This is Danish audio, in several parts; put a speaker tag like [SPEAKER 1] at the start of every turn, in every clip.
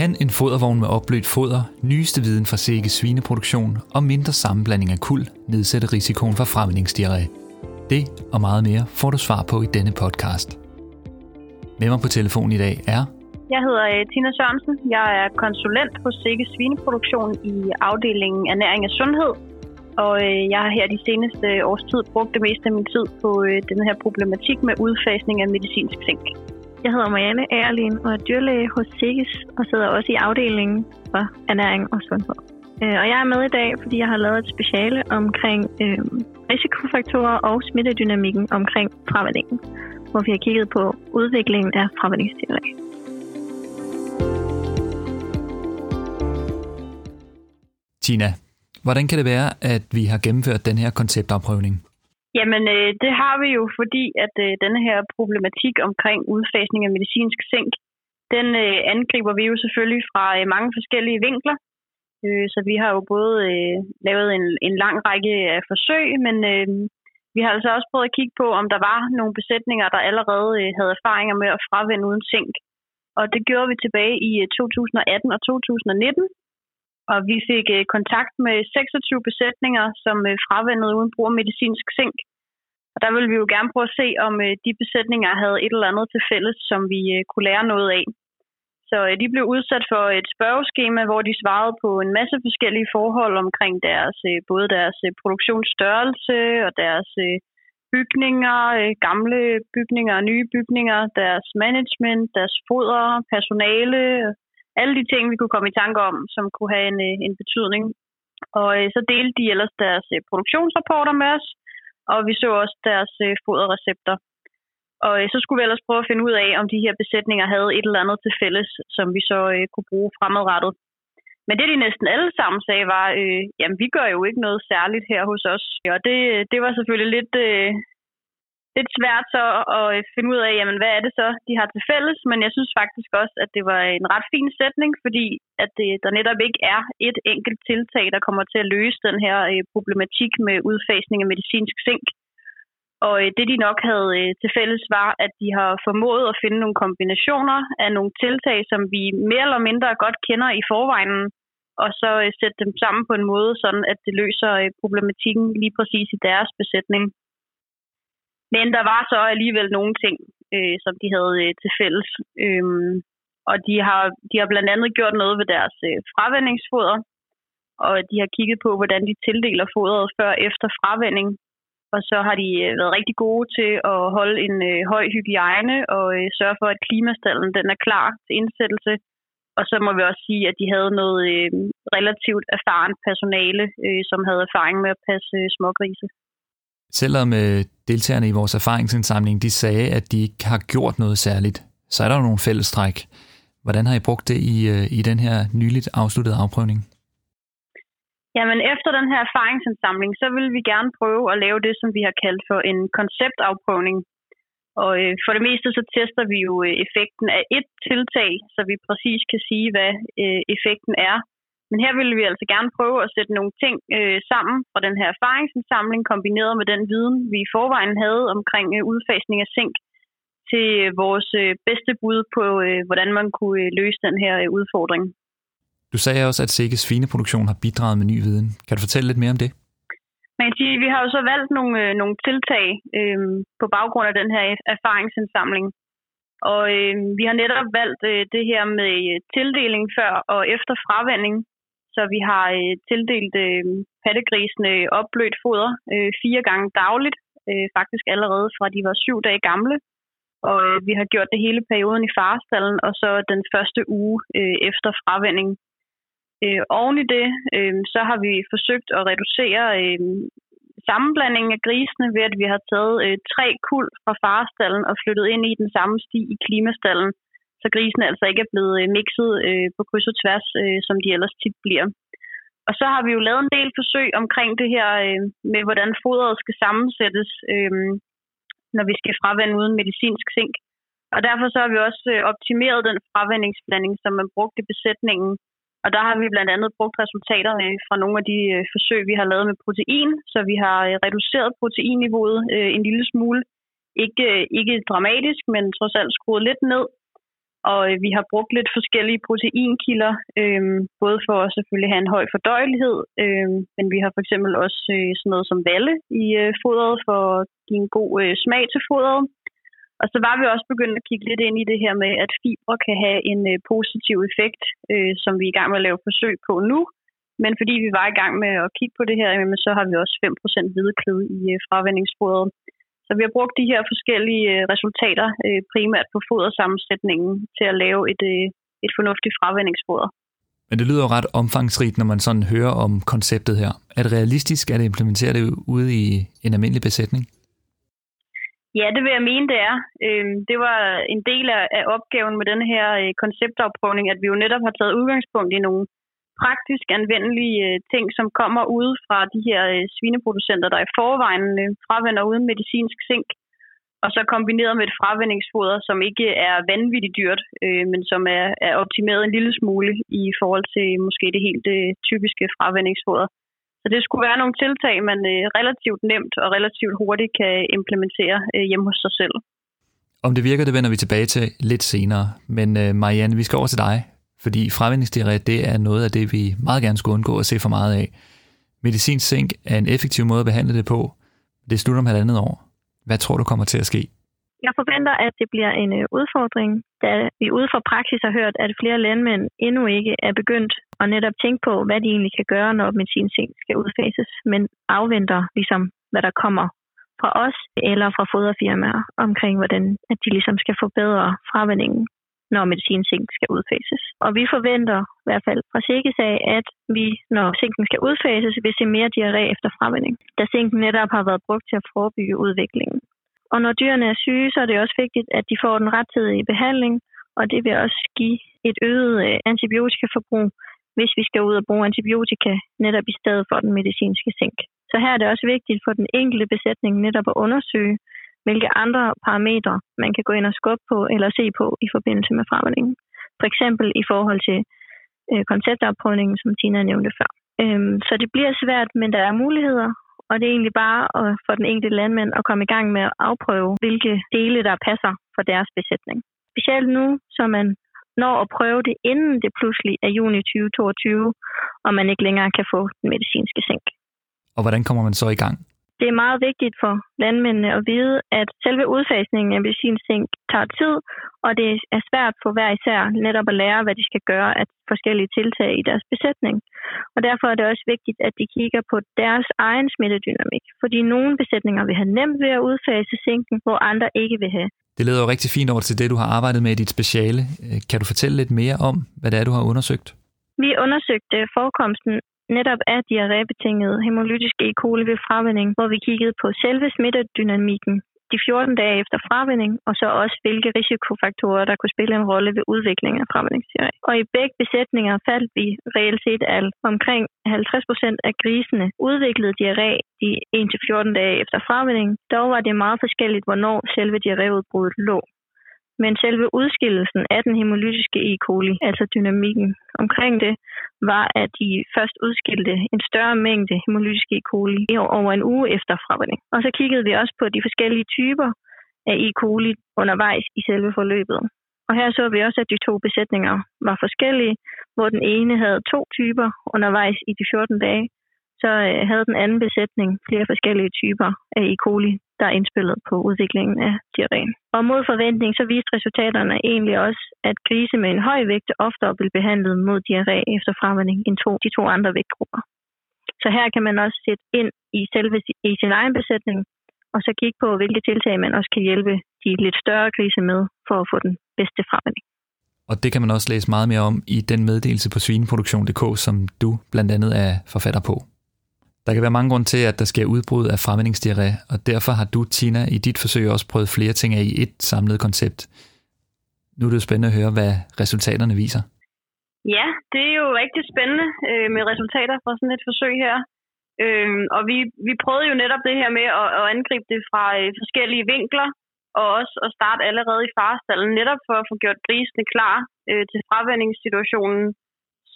[SPEAKER 1] Kan en fodervogn med opblødt foder, nyeste viden fra Sikke svineproduktion og mindre sammenblanding af kul nedsætte risikoen for fremvændingsdiarré? Det og meget mere får du svar på i denne podcast. Med mig på telefon i dag er...
[SPEAKER 2] Jeg hedder øh, Tina Sørensen. Jeg er konsulent hos Sikke Svineproduktion i afdelingen Ernæring og Sundhed. Og øh, jeg har her de seneste års tid brugt det meste af min tid på øh, den her problematik med udfasning af medicinsk zink.
[SPEAKER 3] Jeg hedder Marianne Erlin og er dyrlæge hos SIGGES og sidder også i afdelingen for ernæring og sundhed. Øh, og jeg er med i dag, fordi jeg har lavet et speciale omkring øh, risikofaktorer og smittedynamikken omkring fravandingen, hvor vi har kigget på udviklingen af fravændingsteori.
[SPEAKER 1] Tina, hvordan kan det være, at vi har gennemført den her konceptafprøvning?
[SPEAKER 2] Jamen, øh, det har vi jo, fordi at øh, denne her problematik omkring udfasning af medicinsk zink, den øh, angriber vi jo selvfølgelig fra øh, mange forskellige vinkler. Øh, så vi har jo både øh, lavet en, en lang række af forsøg, men øh, vi har altså også prøvet at kigge på, om der var nogle besætninger, der allerede øh, havde erfaringer med at fravende uden zink. Og det gjorde vi tilbage i øh, 2018 og 2019. Og vi fik øh, kontakt med 26 besætninger, som øh, fravendede uden brug af medicinsk zink. Og der ville vi jo gerne prøve at se, om øh, de besætninger havde et eller andet til fælles, som vi øh, kunne lære noget af. Så øh, de blev udsat for et spørgeskema, hvor de svarede på en masse forskellige forhold omkring deres øh, både deres øh, produktionsstørrelse og deres øh, bygninger, øh, gamle bygninger og nye bygninger, deres management, deres foder, personale, alle de ting, vi kunne komme i tanke om, som kunne have en, øh, en betydning. Og øh, så delte de ellers deres øh, produktionsrapporter med os, og vi så også deres øh, foderrecepter. Og øh, så skulle vi ellers prøve at finde ud af, om de her besætninger havde et eller andet til fælles, som vi så øh, kunne bruge fremadrettet. Men det, de næsten alle sammen sagde, var, øh, jamen vi gør jo ikke noget særligt her hos os. Og det, øh, det var selvfølgelig lidt, øh, lidt svært så at øh, finde ud af, jamen hvad er det så, de har til fælles. Men jeg synes faktisk også, at det var en ret fin sætning, fordi at det, der netop ikke er et enkelt tiltag, der kommer til at løse den her øh, problematik med udfasning af medicinsk zink. Og øh, det de nok havde øh, til fælles var, at de har formået at finde nogle kombinationer af nogle tiltag, som vi mere eller mindre godt kender i forvejen, og så øh, sætte dem sammen på en måde, sådan at det løser øh, problematikken lige præcis i deres besætning. Men der var så alligevel nogle ting, øh, som de havde øh, til fælles. Øhm, og de har, de har blandt andet gjort noget ved deres øh, fravændingsfoder, og de har kigget på, hvordan de tildeler fodret før og efter fravending. Og så har de øh, været rigtig gode til at holde en øh, høj hygiejne og øh, sørge for, at klimastallen den er klar til indsættelse. Og så må vi også sige, at de havde noget øh, relativt erfarent personale, øh, som havde erfaring med at passe øh, smågrise.
[SPEAKER 1] Selvom øh, deltagerne i vores erfaringsindsamling de sagde, at de ikke har gjort noget særligt, så er der jo nogle fællestræk. Hvordan har I brugt det i, øh, i den her nyligt afsluttede afprøvning?
[SPEAKER 2] Jamen efter den her erfaringsindsamling, så vil vi gerne prøve at lave det, som vi har kaldt for en konceptafprøvning. Og øh, for det meste så tester vi jo øh, effekten af et tiltag, så vi præcis kan sige, hvad øh, effekten er men her ville vi altså gerne prøve at sætte nogle ting øh, sammen fra den her erfaringsindsamling, kombineret med den viden, vi i forvejen havde omkring øh, udfasning af zink, til vores øh, bedste bud på, øh, hvordan man kunne øh, løse den her øh, udfordring.
[SPEAKER 1] Du sagde også, at Sikkes svineproduktion har bidraget med ny viden. Kan du fortælle lidt mere om det?
[SPEAKER 2] Man kan sige, vi har jo så valgt nogle, øh, nogle tiltag øh, på baggrund af den her erfaringsindsamling. Og øh, vi har netop valgt øh, det her med øh, tildeling før og efter fravending, så vi har øh, tildelt øh, pattegrisene opblødt foder øh, fire gange dagligt, øh, faktisk allerede fra de var syv dage gamle. Og øh, vi har gjort det hele perioden i farestallen, og så den første uge øh, efter fravending. Øh, oven i det, øh, så har vi forsøgt at reducere øh, sammenblandingen af grisene ved, at vi har taget øh, tre kul fra farestallen og flyttet ind i den samme sti i klimastallen, så grisen altså ikke er blevet øh, mixet øh, på kryds og tværs, øh, som de ellers tit bliver. Og så har vi jo lavet en del forsøg omkring det her øh, med, hvordan fodret skal sammensættes, øh, når vi skal fravende uden medicinsk zink. Og derfor så har vi også øh, optimeret den fravendingsblanding, som man brugte i besætningen. Og der har vi blandt andet brugt resultaterne øh, fra nogle af de forsøg, vi har lavet med protein, så vi har reduceret proteinniveauet en lille smule. Ikke, ikke dramatisk, men trods alt skruet lidt ned, og øh, vi har brugt lidt forskellige proteinkilder, øh, både for at selvfølgelig have en høj fordøjelighed, øh, men vi har for eksempel også øh, sådan noget som valle i øh, fodret for at give en god øh, smag til fodret. Og så var vi også begyndt at kigge lidt ind i det her med, at fibre kan have en øh, positiv effekt, øh, som vi er i gang med at lave forsøg på nu. Men fordi vi var i gang med at kigge på det her, jamen, så har vi også 5% hvideklæde i øh, fravændingsfodret. Så vi har brugt de her forskellige øh, resultater, øh, primært på fodersammensætningen, til at lave et, øh, et fornuftigt fravændingsfoder.
[SPEAKER 1] Men det lyder jo ret omfangsrigt, når man sådan hører om konceptet her. Er det realistisk at implementere det ude i en almindelig besætning?
[SPEAKER 2] Ja, det vil jeg mene, det er. Øhm, det var en del af opgaven med den her konceptopprøvning, at vi jo netop har taget udgangspunkt i nogle praktisk anvendelige øh, ting, som kommer ud fra de her øh, svineproducenter, der i forvejen øh, fravender uden medicinsk zink, og så kombineret med et fravændingsfoder, som ikke er vanvittigt dyrt, øh, men som er, er optimeret en lille smule i forhold til måske det helt øh, typiske fravændingsfoder. Så det skulle være nogle tiltag, man øh, relativt nemt og relativt hurtigt kan implementere øh, hjemme hos sig selv.
[SPEAKER 1] Om det virker, det vender vi tilbage til lidt senere. Men øh, Marianne, vi skal over til dig. Fordi fravindingsdiarré, det er noget af det, vi meget gerne skulle undgå at se for meget af. Medicinsk zink er en effektiv måde at behandle det på. Det slutter om halvandet år. Hvad tror du kommer til at ske?
[SPEAKER 3] Jeg forventer, at det bliver en øh, udfordring, da vi ude fra praksis har hørt, at flere landmænd endnu ikke er begyndt at netop tænke på, hvad de egentlig kan gøre, når medicinsk skal udfases, men afventer ligesom, hvad der kommer fra os eller fra foderfirmaer omkring, hvordan at de ligesom skal forbedre fravendingen når medicinsink skal udfases. Og vi forventer, i hvert fald fra Sikkes af, at vi, når zinken skal udfases, vil se mere diarré efter fravinding, da zinken netop har været brugt til at forebygge udviklingen. Og når dyrene er syge, så er det også vigtigt, at de får den rettidige behandling, og det vil også give et øget øh, antibiotikaforbrug, hvis vi skal ud og bruge antibiotika netop i stedet for den medicinske zink. Så her er det også vigtigt for den enkelte besætning netop at undersøge, hvilke andre parametre man kan gå ind og skubbe på eller se på i forbindelse med fremvandingen. For eksempel i forhold til øh, konceptopprøvningen, som Tina nævnte før. Øhm, så det bliver svært, men der er muligheder, og det er egentlig bare at, for den enkelte landmand at komme i gang med at afprøve, hvilke dele der passer for deres besætning. Specielt nu, så man når at prøve det, inden det pludselig er juni 2022, og man ikke længere kan få den medicinske sænk.
[SPEAKER 1] Og hvordan kommer man så i gang?
[SPEAKER 3] Det er meget vigtigt for landmændene at vide, at selve udfasningen af medicinzink tager tid, og det er svært for hver især netop at lære, hvad de skal gøre af forskellige tiltag i deres besætning. Og derfor er det også vigtigt, at de kigger på deres egen smittedynamik, fordi nogle besætninger vil have nemt ved at udfase zinken, hvor andre ikke vil have.
[SPEAKER 1] Det leder jo rigtig fint over til det, du har arbejdet med i dit speciale. Kan du fortælle lidt mere om, hvad det er, du har undersøgt?
[SPEAKER 3] Vi undersøgte forekomsten netop af diarrébetinget hemolytisk E. coli ved fravinding, hvor vi kiggede på selve smittedynamikken de 14 dage efter fravinding, og så også hvilke risikofaktorer, der kunne spille en rolle ved udviklingen af fravændingsdiarré. Og i begge besætninger faldt vi reelt set alt. Omkring 50 procent af grisene udviklede diarré de 1-14 dage efter fravinding. Dog var det meget forskelligt, hvornår selve diarréudbruddet lå. Men selve udskillelsen af den hemolytiske E. coli, altså dynamikken omkring det, var, at de først udskilte en større mængde hemolytiske E. coli over en uge efter fravænning. Og så kiggede vi også på de forskellige typer af E. coli undervejs i selve forløbet. Og her så vi også, at de to besætninger var forskellige, hvor den ene havde to typer undervejs i de 14 dage, så øh, havde den anden besætning flere forskellige typer af E. coli, der indspillet på udviklingen af diarréen. Og mod forventning så viste resultaterne egentlig også, at grise med en høj vægt oftere blev behandlet mod diarré efter fremvanding end to, de to andre vægtgrupper. Så her kan man også sætte ind i selve i sin egen besætning, og så kigge på, hvilke tiltag man også kan hjælpe de lidt større grise med for at få den bedste fremvanding.
[SPEAKER 1] Og det kan man også læse meget mere om i den meddelelse på svineproduktion.dk, som du blandt andet er forfatter på. Der kan være mange grunde til, at der sker udbrud af fremmedingsdiarré, og derfor har du, Tina, i dit forsøg også prøvet flere ting af i et samlet koncept. Nu er det jo spændende at høre, hvad resultaterne viser.
[SPEAKER 2] Ja, det er jo rigtig spændende øh, med resultater fra sådan et forsøg her. Øh, og vi, vi prøvede jo netop det her med at, at angribe det fra øh, forskellige vinkler, og også at starte allerede i farestallen, netop for at få gjort grisene klar øh, til fravændingssituationen,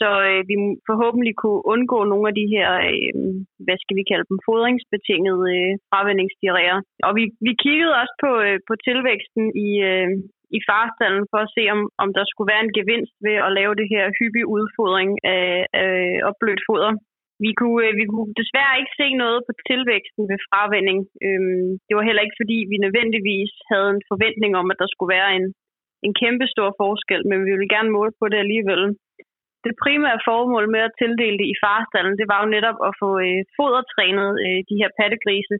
[SPEAKER 2] så øh, vi forhåbentlig kunne undgå nogle af de her, øh, hvad skal vi kalde dem, fodringsbetingede øh, fravændingsdiarréer. Og vi, vi kiggede også på, øh, på tilvæksten i, øh, i farstallen for at se, om, om der skulle være en gevinst ved at lave det her hyppige udfodring af, af opblødt foder. Vi kunne, øh, vi kunne desværre ikke se noget på tilvæksten ved fravænding. Øhm, det var heller ikke, fordi vi nødvendigvis havde en forventning om, at der skulle være en, en kæmpe stor forskel, men vi ville gerne måle på det alligevel. Det primære formål med at tildele det i farstallen, det var jo netop at få øh, fodertrænet øh, de her pattegrise,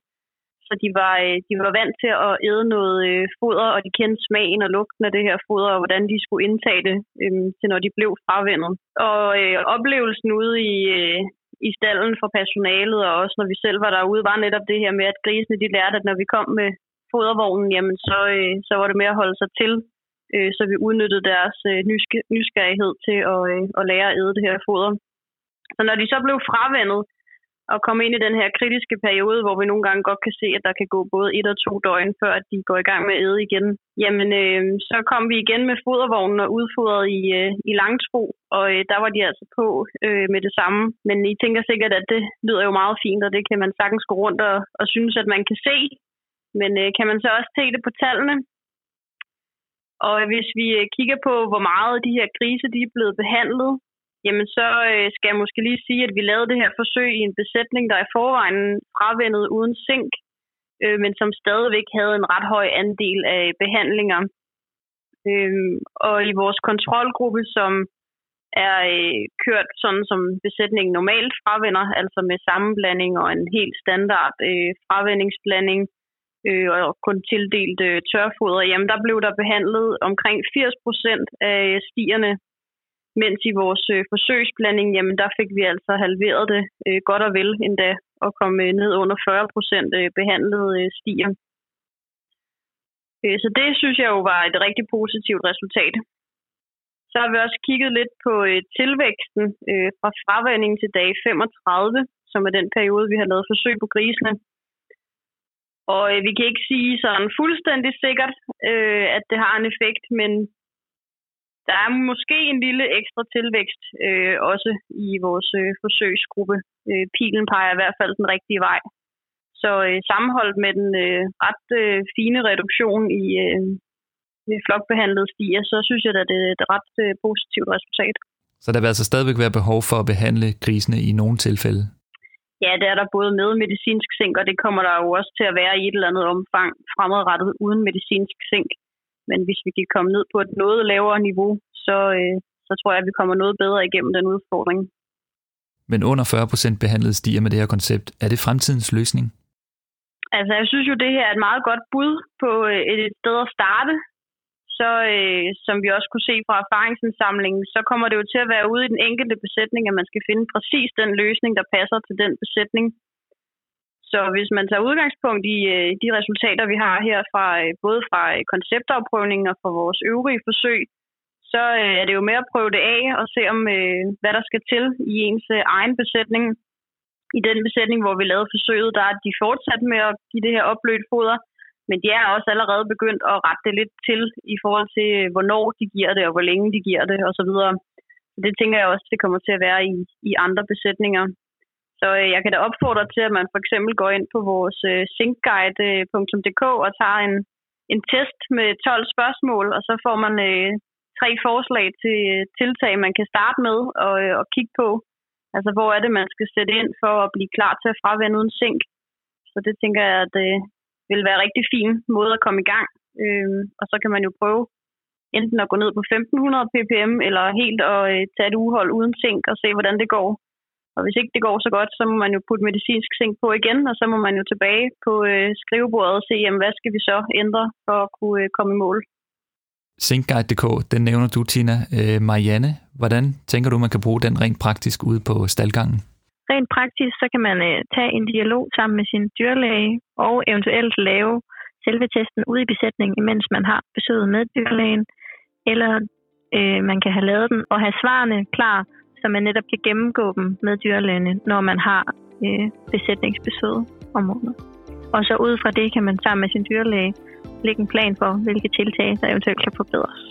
[SPEAKER 2] så de var, øh, de var vant til at æde noget øh, foder, og de kendte smagen og lugten af det her foder, og hvordan de skulle indtage det, øh, til når de blev fravendet. Og øh, oplevelsen ude i, øh, i stallen for personalet, og også når vi selv var derude, var netop det her med, at grisene de lærte, at når vi kom med fodervognen, jamen så, øh, så var det med at holde sig til, øh, så vi udnyttede deres øh, nysgerrighed til at, øh, at lære at æde det her foder. Så når de så blev fravendet, og komme ind i den her kritiske periode, hvor vi nogle gange godt kan se, at der kan gå både et og to døgn, før at de går i gang med at æde igen. Jamen, øh, så kom vi igen med fodervognen og udfodret i, øh, i langtro, og øh, der var de altså på øh, med det samme. Men I tænker sikkert, at det lyder jo meget fint, og det kan man sagtens gå rundt og, og synes, at man kan se. Men øh, kan man så også se det på tallene? Og hvis vi øh, kigger på, hvor meget de her grise de er blevet behandlet, jamen så øh, skal jeg måske lige sige, at vi lavede det her forsøg i en besætning, der i forvejen fravendet uden zink, øh, men som stadigvæk havde en ret høj andel af behandlinger. Øh, og i vores kontrolgruppe, som er øh, kørt sådan, som besætningen normalt fravender, altså med sammenblanding og en helt standard øh, fravendingsblanding, øh, øh, og kun tildelt øh, tørfoder, jamen der blev der behandlet omkring 80 procent af stierne mens i vores øh, forsøgsblanding, jamen der fik vi altså halveret det øh, godt og vel endda, og kom øh, ned under 40 procent øh, behandlede øh, stier. Øh, så det synes jeg jo var et rigtig positivt resultat. Så har vi også kigget lidt på øh, tilvæksten øh, fra fravænding til dag 35, som er den periode, vi har lavet forsøg på grisene. Og øh, vi kan ikke sige sådan fuldstændig sikkert, øh, at det har en effekt, men der er måske en lille ekstra tilvækst øh, også i vores øh, forsøgsgruppe. Øh, pilen peger i hvert fald den rigtige vej. Så øh, sammenholdt med den øh, ret øh, fine reduktion i øh, flokbehandlede stier, så synes jeg, at det er et ret øh, positivt resultat.
[SPEAKER 1] Så der vil altså stadigvæk være behov for at behandle grisene i nogle tilfælde?
[SPEAKER 2] Ja, det er der både med medicinsk zink, og det kommer der jo også til at være i et eller andet omfang fremadrettet uden medicinsk zink. Men hvis vi kan komme ned på et noget lavere niveau, så, øh, så tror jeg, at vi kommer noget bedre igennem den udfordring.
[SPEAKER 1] Men under 40% behandlede stiger med det her koncept, er det fremtidens løsning?
[SPEAKER 2] Altså, jeg synes jo, det her er et meget godt bud på øh, et sted at starte. Så øh, som vi også kunne se fra erfaringsindsamlingen, så kommer det jo til at være ude i den enkelte besætning, at man skal finde præcis den løsning, der passer til den besætning. Så hvis man tager udgangspunkt i øh, de resultater, vi har her fra øh, både fra øh, konceptafprøvningen og fra vores øvrige forsøg, så øh, er det jo med at prøve det af og se om, øh, hvad der skal til i ens øh, egen besætning. I den besætning, hvor vi lavede forsøget, der er de fortsat med at give det her opblødt foder, men de er også allerede begyndt at rette det lidt til i forhold til, øh, hvornår de giver det, og hvor længe de giver det osv. Så det tænker jeg også, det kommer til at være i, i andre besætninger. Så øh, jeg kan da opfordre til, at man for eksempel går ind på vores øh, sinkguide.dk øh, og tager en, en test med 12 spørgsmål, og så får man øh, tre forslag til øh, tiltag, man kan starte med og, øh, og kigge på. Altså, hvor er det, man skal sætte ind for at blive klar til at fravende uden sink. Så det tænker jeg, at øh, vil være en rigtig fin måde at komme i gang. Øh, og så kan man jo prøve enten at gå ned på 1500 ppm, eller helt at øh, tage et uhold uden sink og se, hvordan det går. Og hvis ikke det går så godt, så må man jo putte medicinsk zink på igen, og så må man jo tilbage på øh, skrivebordet og se, jamen, hvad skal vi så ændre for at kunne øh, komme i mål.
[SPEAKER 1] Zinkguide.dk, den nævner du, Tina. Øh, Marianne, hvordan tænker du, man kan bruge den rent praktisk ude på staldgangen?
[SPEAKER 3] Rent praktisk, så kan man øh, tage en dialog sammen med sin dyrlæge og eventuelt lave selve testen ude i besætningen, imens man har besøget med dyrlægen, eller øh, man kan have lavet den og have svarene klar så man netop kan gennemgå dem med dyrlægen, når man har øh, besætningsbesøg om måneden. Og så ud fra det kan man sammen med sin dyrlæge lægge en plan for, hvilke tiltag, der eventuelt kan forbedres.